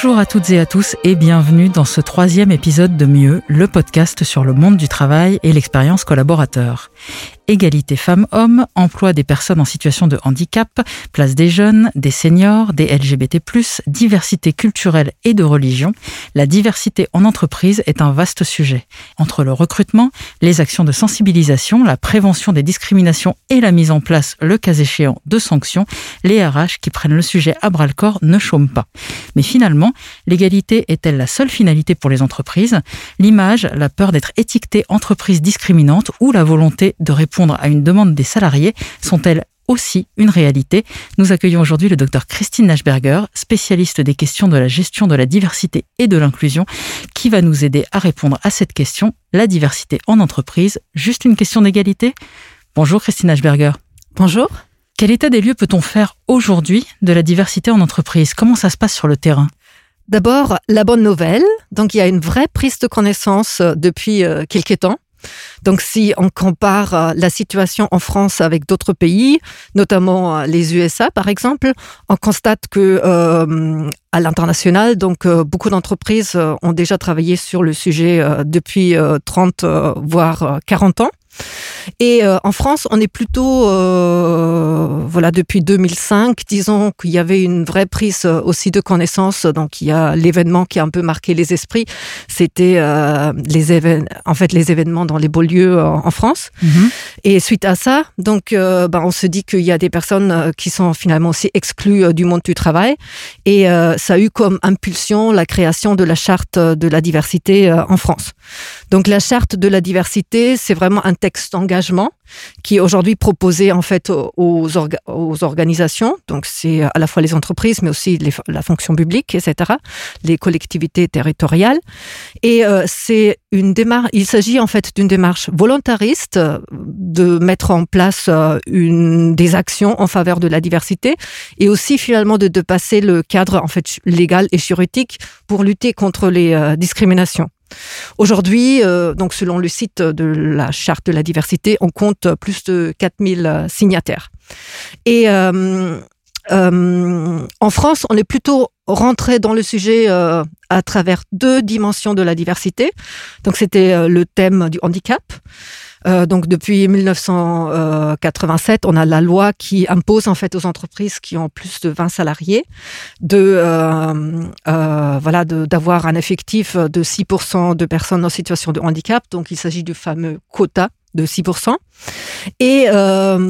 Bonjour à toutes et à tous et bienvenue dans ce troisième épisode de Mieux, le podcast sur le monde du travail et l'expérience collaborateur égalité femmes-hommes, emploi des personnes en situation de handicap, place des jeunes, des seniors, des LGBT+, diversité culturelle et de religion, la diversité en entreprise est un vaste sujet. Entre le recrutement, les actions de sensibilisation, la prévention des discriminations et la mise en place, le cas échéant, de sanctions, les RH qui prennent le sujet à bras-le-corps ne chôment pas. Mais finalement, l'égalité est-elle la seule finalité pour les entreprises? L'image, la peur d'être étiquetée entreprise discriminante ou la volonté de répondre à une demande des salariés sont-elles aussi une réalité? Nous accueillons aujourd'hui le docteur Christine Nashberger, spécialiste des questions de la gestion de la diversité et de l'inclusion, qui va nous aider à répondre à cette question, la diversité en entreprise, juste une question d'égalité? Bonjour Christine Nashberger. Bonjour. Quel état des lieux peut-on faire aujourd'hui de la diversité en entreprise? Comment ça se passe sur le terrain? D'abord, la bonne nouvelle. Donc, il y a une vraie prise de connaissance euh, depuis euh, quelques temps donc si on compare euh, la situation en France avec d'autres pays, notamment euh, les USA par exemple, on constate que euh, à l'international, donc beaucoup d'entreprises ont déjà travaillé sur le sujet depuis 30 voire 40 ans. Et euh, en France, on est plutôt, euh, voilà, depuis 2005, disons qu'il y avait une vraie prise euh, aussi de connaissance. Donc, il y a l'événement qui a un peu marqué les esprits. C'était euh, les événements, en fait, les événements dans les beaux lieux en, France. Mhm. Et suite à ça, donc, ben, on se dit qu'il y a des personnes qui sont finalement aussi exclues du monde du travail. Et ça a eu comme impulsion la création de la charte de la diversité en France. Donc, la charte de la diversité, c'est vraiment un texte d'engagement qui est aujourd'hui proposé en fait aux, aux organisations. Donc c'est à la fois les entreprises, mais aussi la fonction publique, etc., les collectivités territoriales. Et euh, c'est une démarche. Il s'agit en fait d'une démarche volontariste euh, de mettre en place euh, une des actions en faveur de la diversité et aussi finalement de, de passer le cadre en fait légal et juridique pour lutter contre les discriminations. Aujourd'hui, euh, donc selon le site de la charte de la diversité, on compte plus de 4000 signataires. Et euh, euh, en France, on est plutôt rentré dans le sujet à travers deux dimensions de la diversité. C'était le thème du handicap. Euh, donc depuis 1987, on a la loi qui impose en fait aux entreprises qui ont plus de 20 salariés de euh, euh, voilà d'avoir un effectif de 6% de personnes en situation de handicap. Donc il s'agit du fameux quota de 6%. Et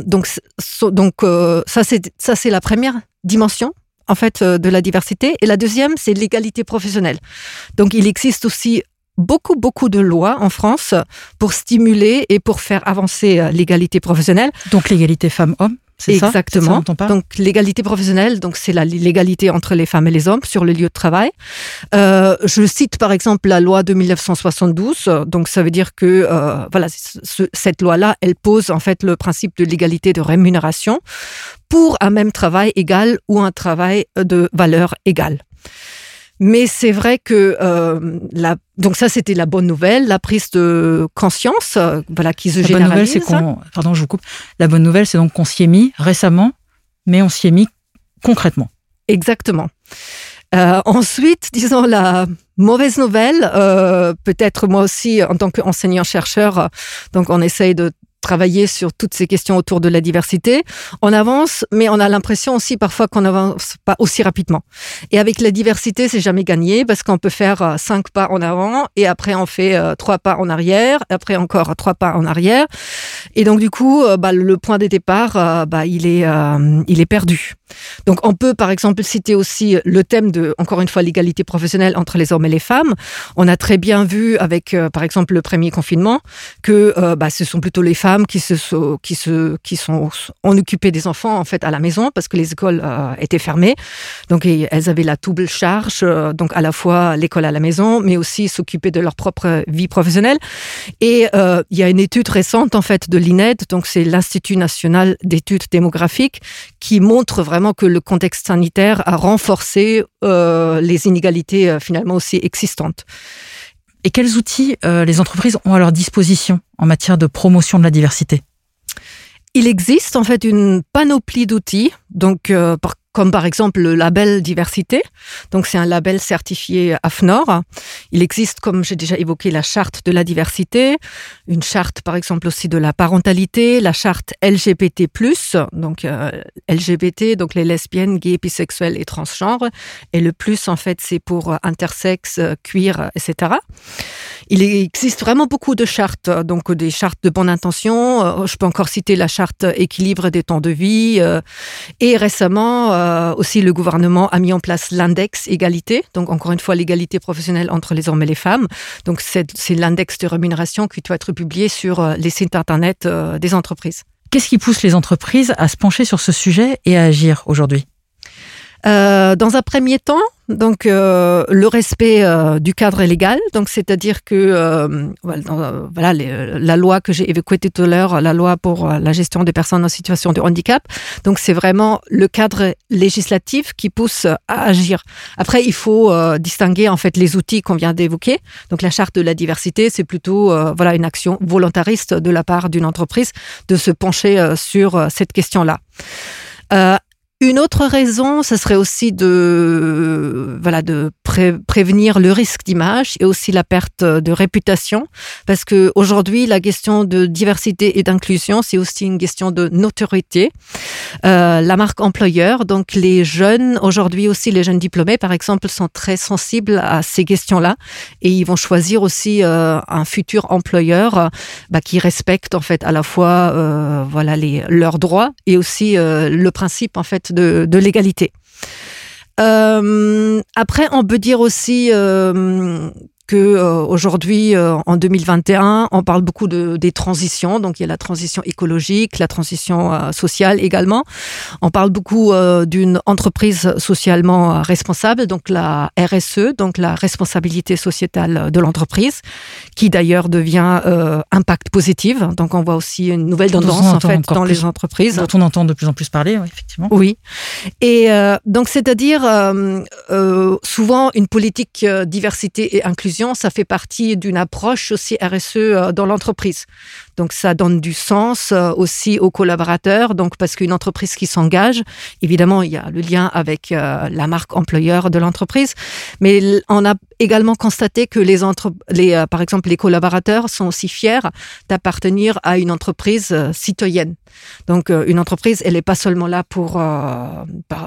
donc donc ça c'est ça c'est la première dimension en fait de la diversité et la deuxième c'est l'égalité professionnelle. Donc il existe aussi beaucoup, beaucoup de lois en France pour stimuler et pour faire avancer euh, l'égalité professionnelle. Donc l'égalité femmes-hommes c'est Exactement. Ça, donc l'égalité professionnelle, donc c'est l'égalité entre les femmes et les hommes sur le lieu de travail. Euh, je cite par exemple la loi de 1972. Donc ça veut dire que euh, voilà cette loi-là, elle pose en fait le principe de l'égalité de rémunération pour un même travail égal ou un travail de valeur égale. Mais c'est vrai que euh, la, donc ça c'était la bonne nouvelle, la prise de conscience, euh, voilà qui se la généralise. Bonne nouvelle, c'est qu'on, pardon, je vous coupe. La bonne nouvelle, c'est donc qu'on s'y est mis récemment, mais on s'y est mis concrètement. Exactement. Euh, ensuite, disons la mauvaise nouvelle, euh, peut-être moi aussi en tant qu'enseignant chercheur, donc on essaye de travailler sur toutes ces questions autour de la diversité. On avance, mais on a l'impression aussi parfois qu'on n'avance pas aussi rapidement. Et avec la diversité, c'est jamais gagné parce qu'on peut faire euh, cinq pas en avant et après on fait euh, trois pas en arrière, après encore trois pas en arrière. Et donc du coup, euh, bah, le point de départ, bah, il est, il est perdu. Donc on peut par exemple citer aussi le thème de, encore une fois, l'égalité professionnelle entre les hommes et les femmes. On a très bien vu avec, par exemple, le premier confinement que bah, ce sont plutôt les femmes qui se sont, qui se, qui sont, ont occupé des enfants en fait à la maison parce que les écoles euh, étaient fermées. Donc elles avaient la double charge, euh, donc à la fois l'école à la maison, mais aussi s'occuper de leur propre vie professionnelle. Et euh, il y a une étude récente en fait de l'INED, donc c'est l'Institut national d'études démographiques, qui montre vraiment que le contexte sanitaire a renforcé les inégalités finalement aussi existantes. Et quels outils euh, les entreprises ont à leur disposition en matière de promotion de la diversité? Il existe en fait une panoplie d'outils. Donc, euh, comme par exemple le label diversité. Donc c'est un label certifié AFNOR. Il existe, comme j'ai déjà évoqué, la charte de la diversité, une charte par exemple aussi de la parentalité, la charte LGBT+, donc euh, LGBT, donc les lesbiennes, gays, bisexuels et transgenres, et le plus en fait c'est pour intersexe, queer, etc. Il existe vraiment beaucoup de chartes, donc des chartes de bonne intention. Euh, je peux encore citer la charte équilibre des temps de vie. Euh, et récemment, euh, aussi, le gouvernement a mis en place l'index égalité. Donc, encore une fois, l'égalité professionnelle entre les hommes et les femmes. Donc, c'est l'index de rémunération qui doit être publié sur les sites Internet des entreprises. Qu'est-ce qui pousse les entreprises à se pencher sur ce sujet et à agir aujourd'hui? Euh, dans un premier temps, donc euh, le respect euh, du cadre légal, donc c'est-à-dire que euh, voilà les, la loi que j'ai évoquée tout à l'heure, la loi pour la gestion des personnes en situation de handicap, donc c'est vraiment le cadre législatif qui pousse à agir. Après, il faut distinguer en fait les outils qu'on vient d'évoquer. Donc la charte de la diversité, c'est plutôt voilà une action volontariste de la part d'une entreprise de se pencher sur cette question-là. Euh, une autre raison, ce serait aussi de, voilà, de prévenir le risque d'image et aussi la perte de réputation, parce que aujourd'hui, la question de diversité et d'inclusion, c'est aussi une question de notoriété. Euh, la marque employeur, donc les jeunes, aujourd'hui aussi les jeunes diplômés, par exemple, sont très sensibles à ces questions-là et ils vont choisir aussi euh, un futur employeur bah, qui respecte en fait à la fois euh, voilà les leurs droits et aussi euh, le principe en fait de, l'égalité. Euh, après, on peut dire aussi euh, que euh, aujourd'hui, euh, en 2021, on parle beaucoup de, des transitions. Donc, il y a la transition écologique, la transition euh, sociale également. On parle beaucoup d'une entreprise socialement responsable, donc la RSE, donc la responsabilité sociétale de l'entreprise, qui d'ailleurs devient impact positif. Donc, on voit aussi une nouvelle tendance en fait dans les entreprises. Dont on entend de plus en plus parler, effectivement. Oui. Et donc, c'est-à-dire souvent une politique diversité et inclusion ça fait partie d'une approche aussi RSE euh, dans l'entreprise. Donc ça donne du sens euh, aussi aux collaborateurs. Donc parce qu'une entreprise qui s'engage, évidemment, il y a le lien avec euh, la marque employeur de l'entreprise, mais on a également constaté que les, entre, les par exemple les collaborateurs sont aussi fiers d'appartenir à une entreprise citoyenne. Donc une entreprise, elle n'est pas seulement là pour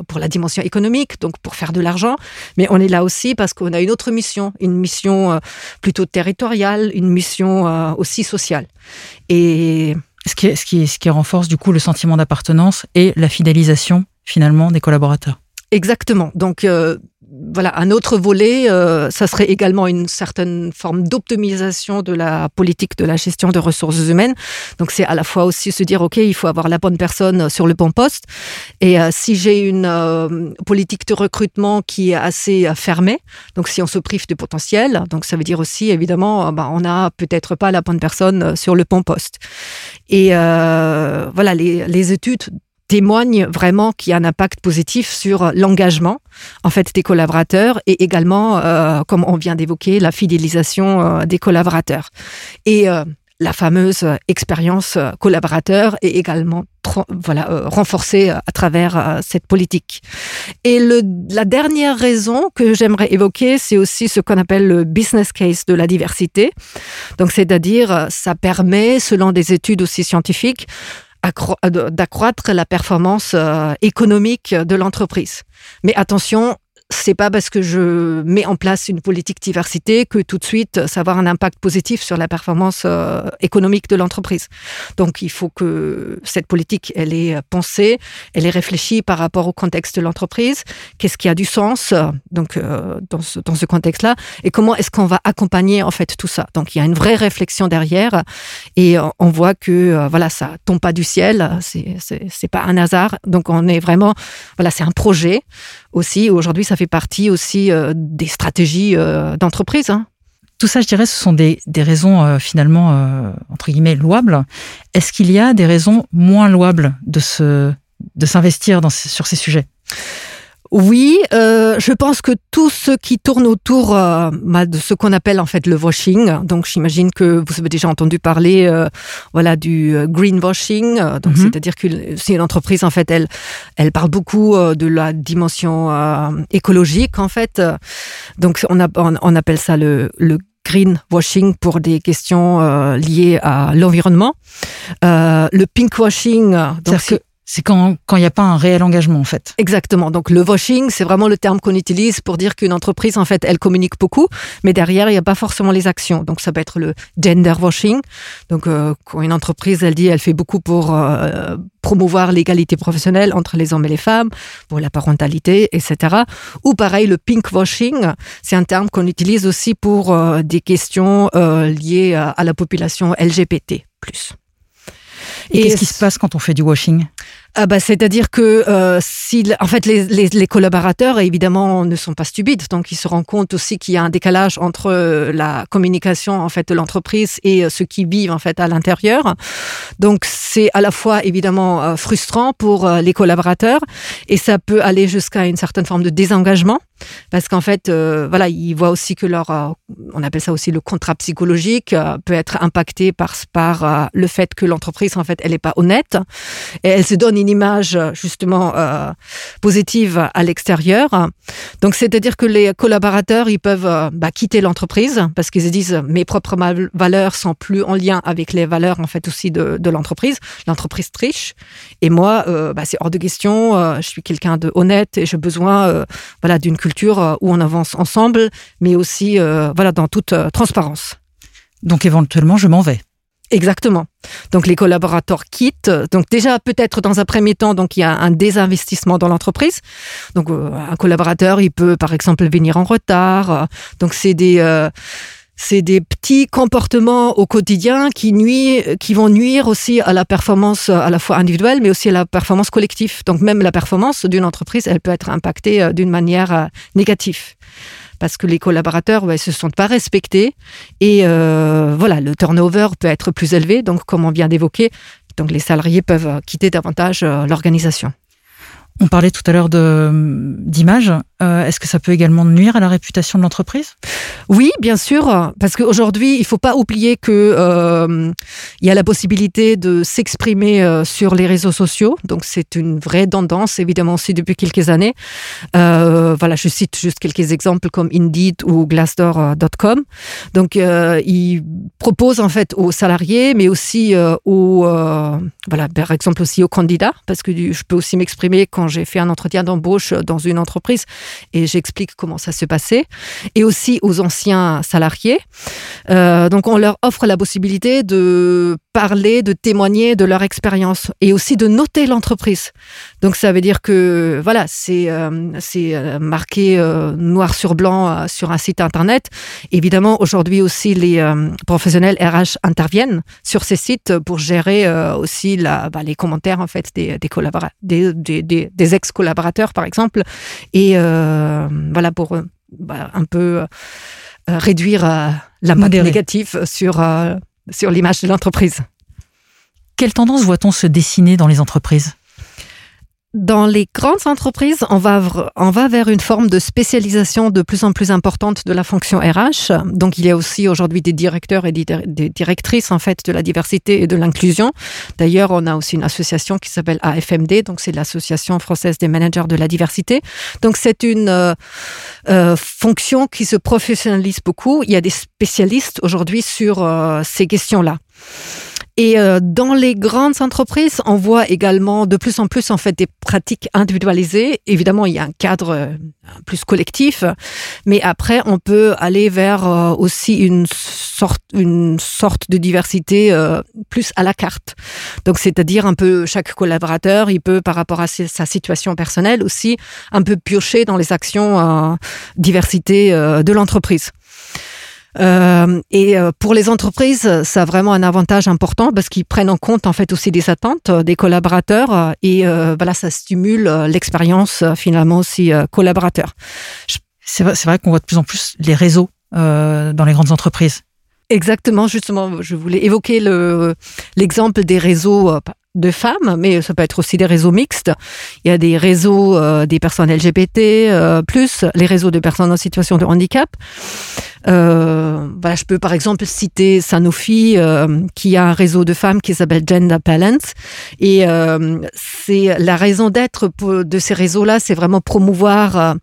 pour la dimension économique, donc pour faire de l'argent, mais on est là aussi parce qu'on a une autre mission, une mission euh, plutôt territoriale, une mission euh, aussi sociale. Et ce qui, ce, qui, ce qui renforce du coup le sentiment d'appartenance et la fidélisation finalement des collaborateurs. Exactement. Donc, euh, voilà, un autre volet, euh, ça serait également une certaine forme d'optimisation de la politique de la gestion de ressources humaines. Donc, c'est à la fois aussi se dire, OK, il faut avoir la bonne personne sur le bon poste. Et euh, si j'ai une euh, politique de recrutement qui est assez fermée, donc si on se prive de potentiel, donc ça veut dire aussi, évidemment, bah, on n'a peut-être pas la bonne personne sur le bon poste. Et voilà, les, les études témoigne vraiment qu'il y a un impact positif sur l'engagement en fait des collaborateurs et également, euh, comme on vient d'évoquer, la fidélisation euh, des collaborateurs. Et euh, la fameuse expérience collaborateur est également voilà renforcée à travers cette politique. Et le, la dernière raison que j'aimerais évoquer, c'est aussi ce qu'on appelle le business case de la diversité. Donc c'est-à-dire ça permet, selon des études aussi scientifiques, d'accroître la performance euh, économique de l'entreprise. Mais attention, c'est pas parce que je mets en place une politique diversité que tout de suite ça va avoir un impact positif sur la performance euh, économique de l'entreprise. Donc il faut que cette politique elle est pensée, elle est réfléchie par rapport au contexte de l'entreprise, qu'est-ce qui a du sens donc euh, dans ce, dans ce contexte-là? Et comment est-ce qu'on va accompagner en fait tout ça? Donc il y a une vraie réflexion derrière et on voit que euh, voilà ça tombe pas du ciel, c'est c'est pas un hasard. Donc on est vraiment voilà c'est un projet aussi. Aujourd'hui, ça fait partie aussi euh, des stratégies euh, d'entreprise. Hein. Tout ça, je dirais, ce sont des, raisons euh, finalement, entre guillemets, louables. Est-ce qu'il y a des raisons moins louables de, se, de s'investir sur ces sujets? Oui, euh, je pense que tout ce qui tourne autour euh, bah, de ce qu'on appelle en fait le washing, donc j'imagine que vous avez déjà entendu parler, euh, voilà, du euh, greenwashing. euh, Donc Mhm. c'est-à-dire que c'est une entreprise en fait, elle, elle parle beaucoup euh, de la dimension écologique en fait. Donc on, a, on, on appelle ça le, le greenwashing pour des questions euh, liées à l'environnement. Euh, le pinkwashing, donc c'est quand il n'y a pas un réel engagement en fait. Exactement. Donc le washing, c'est vraiment le terme qu'on utilise pour dire qu'une entreprise, en fait, elle communique beaucoup, mais derrière, il n'y a pas forcément les actions. Donc ça peut être le gender washing. Donc euh, quand une entreprise, elle dit, elle fait beaucoup pour euh, promouvoir l'égalité professionnelle entre les hommes et les femmes, pour la parentalité, etc. Ou pareil, le pink washing, c'est un terme qu'on utilise aussi pour euh, des questions liées à, la population LGBT+. Et, qu'est-ce qui se passe quand on fait du washing? Ah bah, c'est-à-dire que euh, si, en fait, les, les, les collaborateurs évidemment ne sont pas stupides, donc ils se rendent compte aussi qu'il y a un décalage entre euh, la communication en fait de l'entreprise et euh, ceux qui vivent en fait à l'intérieur. Donc c'est à la fois évidemment euh, frustrant pour les collaborateurs et ça peut aller jusqu'à une certaine forme de désengagement parce qu'en fait euh, voilà ils voient aussi que leur on appelle ça aussi le contrat psychologique peut être impacté par par le fait que l'entreprise en fait elle est pas honnête et elle se donne une image euh, justement euh, positive à l'extérieur. Donc c'est-à-dire que les collaborateurs ils peuvent euh, bah, quitter l'entreprise parce qu'ils se disent mes propres valeurs sont plus en lien avec les valeurs en fait aussi de, l'entreprise. L'entreprise triche et moi bah, c'est hors de question. je suis quelqu'un de honnête et j'ai besoin voilà d'une culture où on avance ensemble, mais aussi voilà dans toute transparence. Donc éventuellement, je m'en vais. Exactement. Donc les collaborateurs quittent. Donc déjà peut-être dans un premier temps, donc il y a un désinvestissement dans l'entreprise. Donc euh, un collaborateur, il peut par exemple venir en retard. Donc c'est des euh, c'est des petits comportements au quotidien qui nuisent, qui vont nuire aussi à la performance à la fois individuelle, mais aussi à la performance collective. Donc même la performance d'une entreprise, elle peut être impactée euh, d'une manière euh, négative parce que les collaborateurs ouais, se sentent pas respectés et euh, voilà le turnover peut être plus élevé. Donc comme on vient d'évoquer, donc les salariés peuvent euh, quitter davantage euh, l'organisation. On parlait tout à l'heure d'image. Euh, Est-ce que ça peut également nuire à la réputation de l'entreprise? Oui, bien sûr, parce qu'aujourd'hui, il faut pas oublier que euh, y a la possibilité de s'exprimer euh, sur les réseaux sociaux. Donc, c'est une vraie tendance, évidemment, aussi depuis quelques années. Voilà, je cite juste quelques exemples comme Indeed ou Glassdoor.com. Donc, ils proposent en fait aux salariés, mais aussi aux, voilà, par exemple aussi aux candidats, parce que je peux aussi m'exprimer quand j'ai fait un entretien d'embauche dans une entreprise et j'explique comment ça se passait, et aussi aux anciens salariés. Euh, donc, on leur offre la possibilité de parler, de témoigner de leur expérience et aussi de noter l'entreprise. Donc, ça veut dire que voilà, c'est euh, c'est euh, marqué euh, noir sur blanc euh, sur un site internet. Évidemment, aujourd'hui aussi, les euh, professionnels RH interviennent sur ces sites pour gérer euh, aussi la, bah, les commentaires en fait des des, des, des, des, des ex-collaborateurs, par exemple, et euh, voilà pour bah, un peu euh, réduire euh, l'impact négatif sur euh, sur l'image de l'entreprise. Quelle tendance voit-on se dessiner dans les entreprises? Dans les grandes entreprises, on va, on va vers une forme de spécialisation de plus en plus importante de la fonction RH. Donc, il y a aussi aujourd'hui des directeurs et des directrices, en fait, de la diversité et de l'inclusion. D'ailleurs, on a aussi une association qui s'appelle AFMD. Donc, c'est l'Association française des managers de la diversité. Donc, c'est une euh, euh, fonction qui se professionnalise beaucoup. Il y a des spécialistes aujourd'hui sur euh, ces questions-là. Et euh, dans les grandes entreprises, on voit également de plus en plus en fait des pratiques individualisées. Évidemment, il y a un cadre euh, plus collectif, mais après, on peut aller vers euh, aussi une sorte, une sorte de diversité plus à la carte. Donc, c'est-à-dire un peu chaque collaborateur, il peut par rapport à sa situation personnelle aussi un peu piocher dans les actions diversité de l'entreprise. Euh, et euh, pour les entreprises, ça a vraiment un avantage important parce qu'ils prennent en compte en fait aussi des attentes euh, des collaborateurs et euh, voilà, ça stimule l'expérience finalement aussi collaborateur. C'est vrai, vrai qu'on voit de plus en plus les réseaux euh, dans les grandes entreprises. Exactement, justement, je voulais évoquer le l'exemple des réseaux de femmes, mais ça peut être aussi des réseaux mixtes. Il y a des réseaux euh, des personnes LGBT, euh, plus les réseaux de personnes en situation de handicap. Euh, voilà, je peux par exemple citer Sanofi, euh, qui a un réseau de femmes qui s'appelle Gender Balance. Et euh, c'est la raison d'être de ces réseaux-là, c'est vraiment promouvoir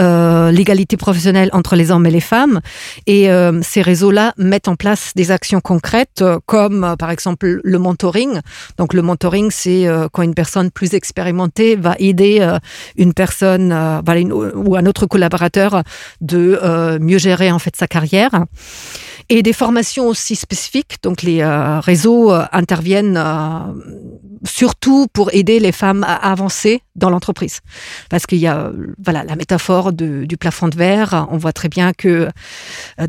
euh, l'égalité professionnelle entre les hommes et les femmes. Et ces réseaux-là mettent en place des actions concrètes, comme par exemple le mentoring. Donc le mentoring, c'est quand une personne plus expérimentée va aider une personne ou un autre collaborateur de mieux gérer en fait sa carrière et des formations aussi spécifiques. Donc les euh, réseaux euh, interviennent euh, surtout pour aider les femmes à avancer dans l'entreprise. Parce qu'il y a voilà la métaphore de, du plafond de verre. On voit très bien que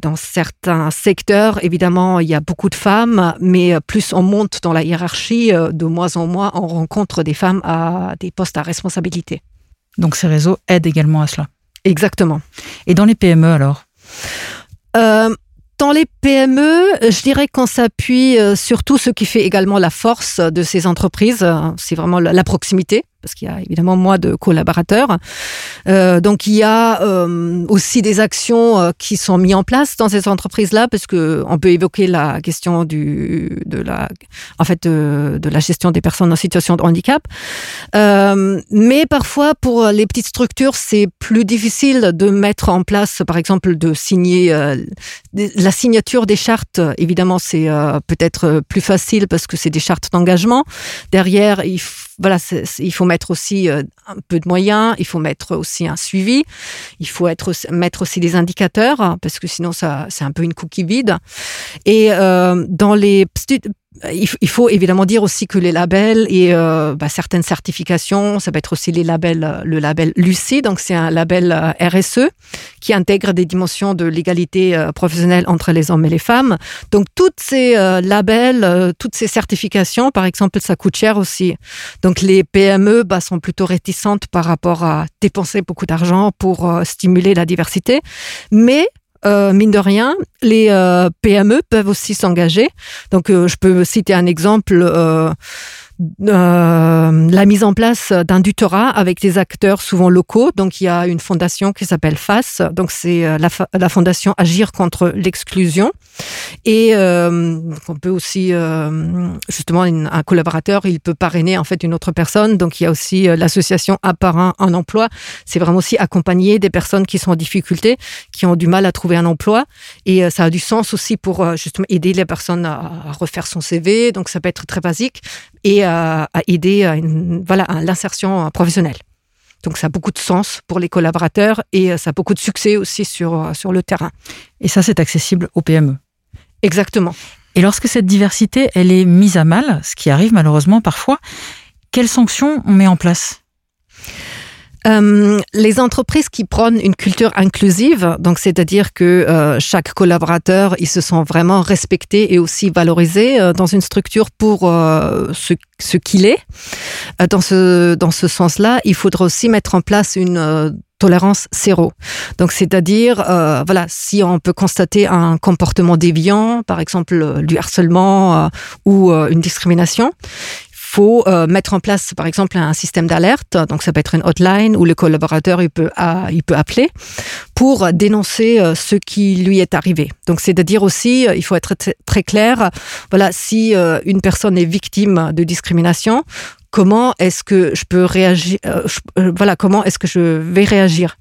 dans certains secteurs, évidemment, il y a beaucoup de femmes, mais plus on monte dans la hiérarchie, de moins en moins, on rencontre des femmes à des postes à responsabilité. Donc ces réseaux aident également à cela. Exactement. Et dans les PME alors? Euh, dans les PME, je dirais qu'on s'appuie sur tout ce qui fait également la force de ces entreprises. C'est vraiment la proximité parce qu'il y a évidemment moins de collaborateurs. Euh, donc il y a euh, aussi des actions euh, qui sont mises en place dans ces entreprises-là, parce que on peut évoquer la question du de la en fait de, de la gestion des personnes en situation de handicap. Mais parfois pour les petites structures, c'est plus difficile de mettre en place, par exemple, de signer la signature des chartes. Évidemment, c'est peut-être plus facile parce que c'est des chartes d'engagement. Derrière, il voilà, il faut mettre aussi euh, un peu de moyens, il faut mettre aussi un suivi, il faut être, mettre aussi des indicateurs, parce que sinon ça, c'est un peu une cookie vide. Et euh, dans les il faut évidemment dire aussi que les labels et euh, bah, certaines certifications, ça peut être aussi les labels, euh, le label Lucie, donc c'est un label euh, RSE qui intègre des dimensions de l'égalité professionnelle entre les hommes et les femmes. Donc toutes ces labels, toutes ces certifications, par exemple, ça coûte cher aussi. Donc les PME bah, sont plutôt réticentes par rapport à dépenser beaucoup d'argent pour stimuler la diversité, mais euh, mine de rien, les euh, PME peuvent aussi s'engager. Donc, euh, je peux citer un exemple euh, la mise en place d'un tutorat avec des acteurs souvent locaux. Donc, il y a une fondation qui s'appelle FAS. Donc, c'est euh, la, la, fondation Agir contre l'exclusion. Et euh, on peut aussi, justement, un collaborateur, il peut parrainer en fait une autre personne. Donc, il y a aussi l'association Apparin en emploi. C'est vraiment aussi accompagner des personnes qui sont en difficulté, qui ont du mal à trouver un emploi. Et ça a du sens aussi pour justement aider les personnes à, à refaire son CV. Donc, ça peut être très basique et à, aider à, une, voilà, à l'insertion professionnelle. Donc ça a beaucoup de sens pour les collaborateurs et ça a beaucoup de succès aussi sur, sur le terrain. Et ça, c'est accessible aux PME. Exactement. Et lorsque cette diversité, elle est mise à mal, ce qui arrive malheureusement parfois, quelles sanctions on met en place? Euh, les entreprises qui prônent une culture inclusive, donc c'est-à-dire que euh, chaque collaborateur, il se sent vraiment respecté et aussi valorisé euh, dans une structure pour ce, qu'il est. Dans ce dans ce sens-là, il faudra aussi mettre en place une tolérance zéro. Donc, c'est-à-dire, voilà, si on peut constater un comportement déviant, par exemple du harcèlement ou une discrimination, faut euh, mettre en place, par exemple, un système d'alerte. Donc, ça peut être une hotline où le collaborateur il peut, à, il peut appeler pour dénoncer euh, ce qui lui est arrivé. Donc, c'est-à-dire aussi, euh, il faut être très clair. Voilà, si une personne est victime de discrimination, comment est-ce que je peux réagir voilà comment est-ce que je vais réagir?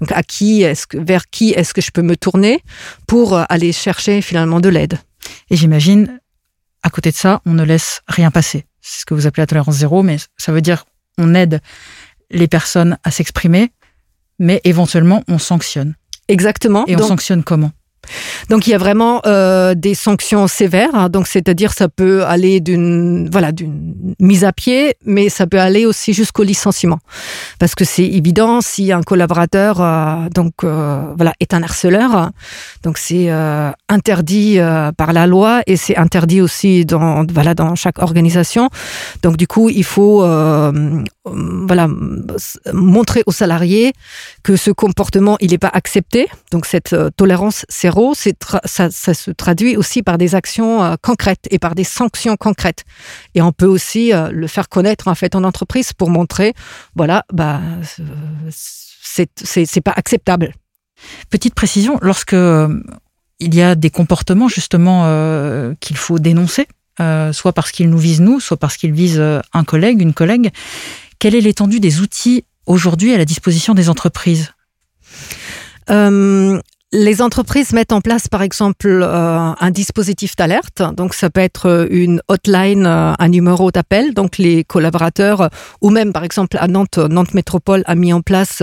Donc à qui est-ce que vers qui est-ce que je peux me tourner pour aller chercher finalement de l'aide? Et j'imagine à côté de ça on ne laisse rien passer c'est ce que vous appelez la tolérance zéro, mais ça veut dire on aide les personnes à s'exprimer, mais éventuellement on sanctionne. Exactement. Et on Donc... sanctionne comment? Donc il y a vraiment euh, des sanctions sévères. Hein. Donc c'est-à-dire ça peut aller d'une voilà d'une mise à pied, mais ça peut aller aussi jusqu'au licenciement, parce que c'est évident si un collaborateur euh, donc euh, voilà est un harceleur, donc c'est interdit par la loi et c'est interdit aussi dans voilà dans chaque organisation. Donc du coup il faut voilà montrer aux salariés que ce comportement il n'est pas accepté. Donc cette tolérance c'est ça, ça, se traduit aussi par des actions concrètes et par des sanctions concrètes. Et on peut aussi le faire connaître en fait en entreprise pour montrer, voilà, bah, c'est pas acceptable. Petite précision, lorsque il y a des comportements justement euh, qu'il faut dénoncer, euh, soit parce qu'ils nous visent nous, soit parce qu'ils visent euh, un collègue, une collègue. Quelle est l'étendue des outils aujourd'hui à la disposition des entreprises? Les entreprises mettent en place, par exemple, euh, un dispositif d'alerte. Donc, ça peut être euh, une hotline, euh, un numéro d'appel. Donc, les collaborateurs, ou même, par exemple, à Nantes, Nantes Métropole a mis en place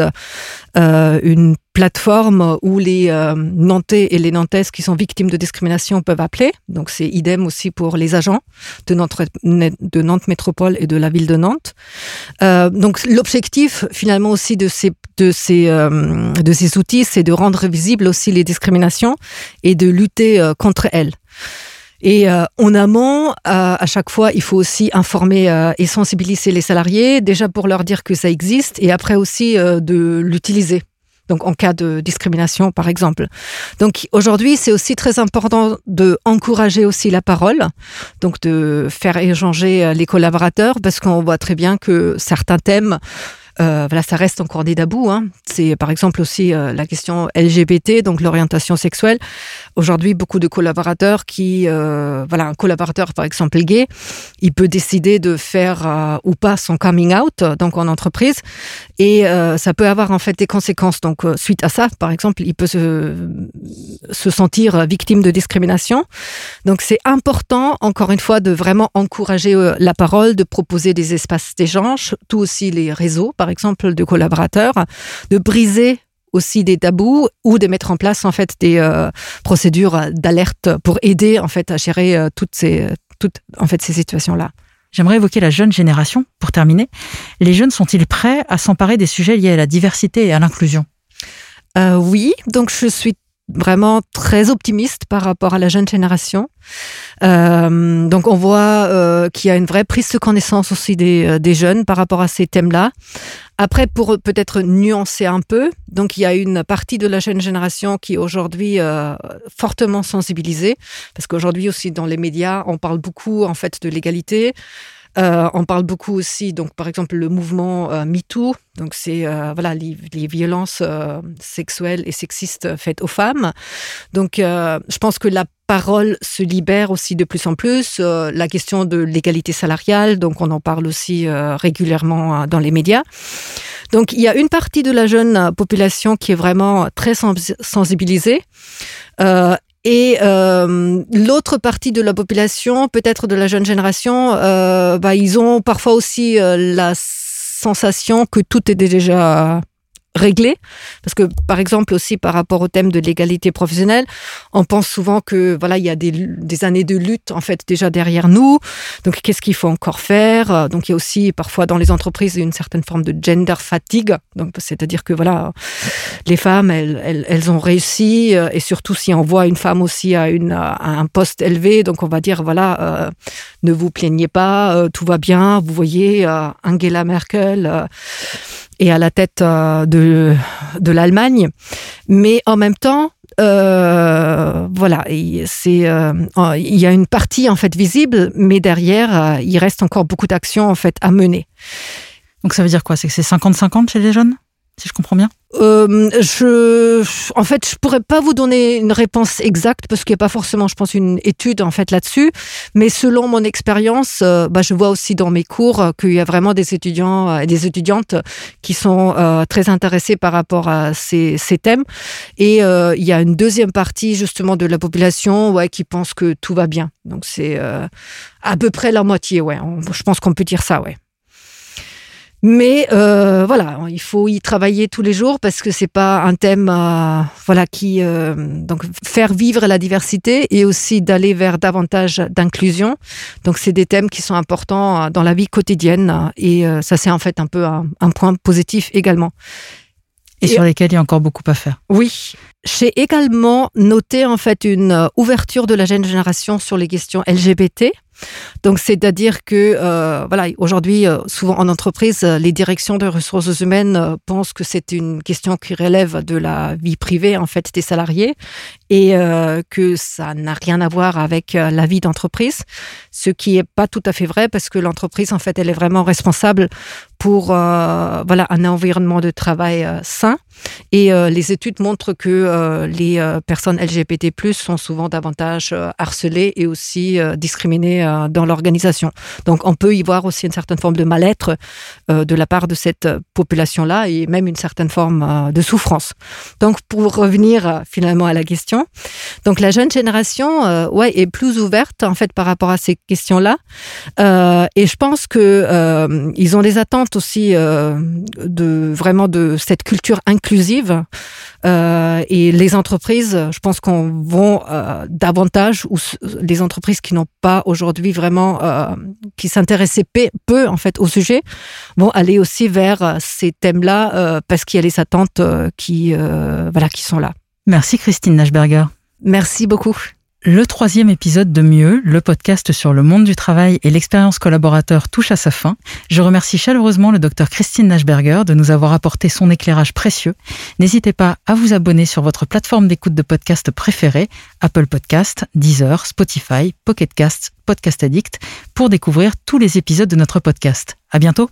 une plateforme où les Nantais et les Nantaises qui sont victimes de discrimination peuvent appeler. Donc, c'est idem aussi pour les agents de Nantes, Métropole et de la ville de Nantes. donc, l'objectif, finalement, aussi de ces, de ces, outils, c'est de rendre visible aussi les discriminations et de lutter euh, contre elles. Et euh, en amont, à chaque fois, il faut aussi informer euh, et sensibiliser les salariés, déjà pour leur dire que ça existe, et après aussi de l'utiliser. Donc en cas de discrimination, par exemple. Donc aujourd'hui, c'est aussi très important de encourager aussi la parole, donc de faire échanger les collaborateurs, parce qu'on voit très bien que certains thèmes euh, voilà, ça reste encore des tabous. Hein. C'est par exemple aussi euh, la question LGBT, donc l'orientation sexuelle. Aujourd'hui, beaucoup de collaborateurs qui, euh, voilà, un collaborateur par exemple gay, il peut décider de faire ou pas son coming out, donc en entreprise, et ça peut avoir en fait des conséquences. Donc suite à ça, par exemple, il peut se, se sentir victime de discrimination. Donc c'est important, encore une fois, de vraiment encourager la parole, de proposer des espaces d'échange, tout aussi les réseaux, par exemple, de collaborateurs, de briser aussi des tabous ou de mettre en place en fait des euh, procédures d'alerte pour aider en fait à gérer euh, toutes ces toutes en fait ces situations là. J'aimerais évoquer la jeune génération pour terminer. Les jeunes sont-ils prêts à s'emparer des sujets liés à la diversité et à l'inclusion? Euh, Oui, donc je suis vraiment très optimiste par rapport à la jeune génération. Euh, donc on voit euh, qu'il y a une vraie prise de connaissance aussi des, euh, des jeunes par rapport à ces thèmes-là. Après, pour peut-être nuancer un peu, donc il y a une partie de la jeune génération qui est aujourd'hui euh, fortement sensibilisée, parce qu'aujourd'hui aussi dans les médias, on parle beaucoup en fait de l'égalité. Euh, on parle beaucoup aussi, donc par exemple le mouvement euh, MeToo, donc c'est euh, voilà les, violences sexuelles et sexistes faites aux femmes. Donc je pense que la parole se libère aussi de plus en plus. la question de l'égalité salariale, donc on en parle aussi régulièrement dans les médias. Donc il y a une partie de la jeune population qui est vraiment très sensibilisée. Et euh, l'autre partie de la population, peut-être de la jeune génération, euh, bah, ils ont parfois aussi euh, la sensation que tout est déjà réglé. Parce que par exemple aussi par rapport au thème de l'égalité professionnelle on pense souvent que voilà il y a des, années de lutte en fait déjà derrière nous. Donc qu'est-ce qu'il faut encore faire? Donc il y a aussi parfois dans les entreprises une certaine forme de gender fatigue. Donc c'est-à-dire que voilà les femmes elles, elles, ont réussi euh, et surtout si on voit une femme aussi à, une, un poste élevé donc on va dire voilà euh, ne vous plaignez pas euh, tout va bien vous voyez Angela Merkel et à la tête euh, de, de l'Allemagne. Mais en même temps, euh, voilà, c'est euh, il y a une partie en fait visible, mais derrière, il reste encore beaucoup d'actions en fait à mener. Donc ça veut dire quoi? C'est que c'est 50-50 chez les jeunes, si je comprends bien euh, en fait, je pourrais pas vous donner une réponse exacte parce qu'il n'y a pas forcément, je pense, une étude en fait là-dessus. Mais selon mon expérience, euh, bah, je vois aussi dans mes cours euh, qu'il y a vraiment des étudiants et des étudiantes qui sont très intéressés par rapport à ces, thèmes. Et il y a une deuxième partie justement de la population, ouais, qui pense que tout va bien. Donc c'est à peu près la moitié, ouais. Je pense qu'on peut dire ça, ouais. Mais euh, voilà, il faut y travailler tous les jours parce que c'est pas un thème, euh, voilà, qui euh, donc faire vivre la diversité et aussi d'aller vers davantage d'inclusion. Donc c'est des thèmes qui sont importants euh, dans la vie quotidienne et euh, ça c'est en fait un peu un, un point positif également. Et, et sur lesquels il y a encore beaucoup à faire. Oui, j'ai également noté en fait une ouverture de la jeune génération sur les questions LGBT. Donc, c'est-à-dire que, euh, voilà, aujourd'hui, euh, souvent en entreprise, euh, les directions de ressources humaines pensent que c'est une question qui relève de la vie privée, en fait, des salariés et que ça n'a rien à voir avec la vie d'entreprise, ce qui est pas tout à fait vrai parce que l'entreprise, en fait, elle est vraiment responsable pour voilà un environnement de travail sain. Et les études montrent que les personnes LGBT+ sont souvent davantage harcelées et aussi discriminées dans l'organisation. Donc, on peut y voir aussi une certaine forme de mal-être de la part de cette population-là et même une certaine forme de souffrance. Donc, pour revenir finalement à la question, donc la jeune génération, ouais, est plus ouverte en fait par rapport à ces questions-là. et je pense que ils ont des attentes aussi euh, de vraiment de cette culture inclusive euh, et les entreprises, je pense qu'on vont euh, davantage ou les entreprises qui n'ont pas aujourd'hui vraiment qui s'intéressaient peu en fait au sujet vont aller aussi vers ces thèmes-là parce qu'il y a les attentes qui voilà qui sont là. Merci Christine Nashberger. Merci beaucoup. Le troisième épisode de Mieux, le podcast sur le monde du travail et l'expérience collaborateur touche à sa fin. Je remercie chaleureusement le docteur Christine Nashberger de nous avoir apporté son éclairage précieux. N'hésitez pas à vous abonner sur votre plateforme d'écoute de podcast préférée, Apple Podcast, Deezer, Spotify, Pocket Cast, Podcast Addict, pour découvrir tous les épisodes de notre podcast. À bientôt!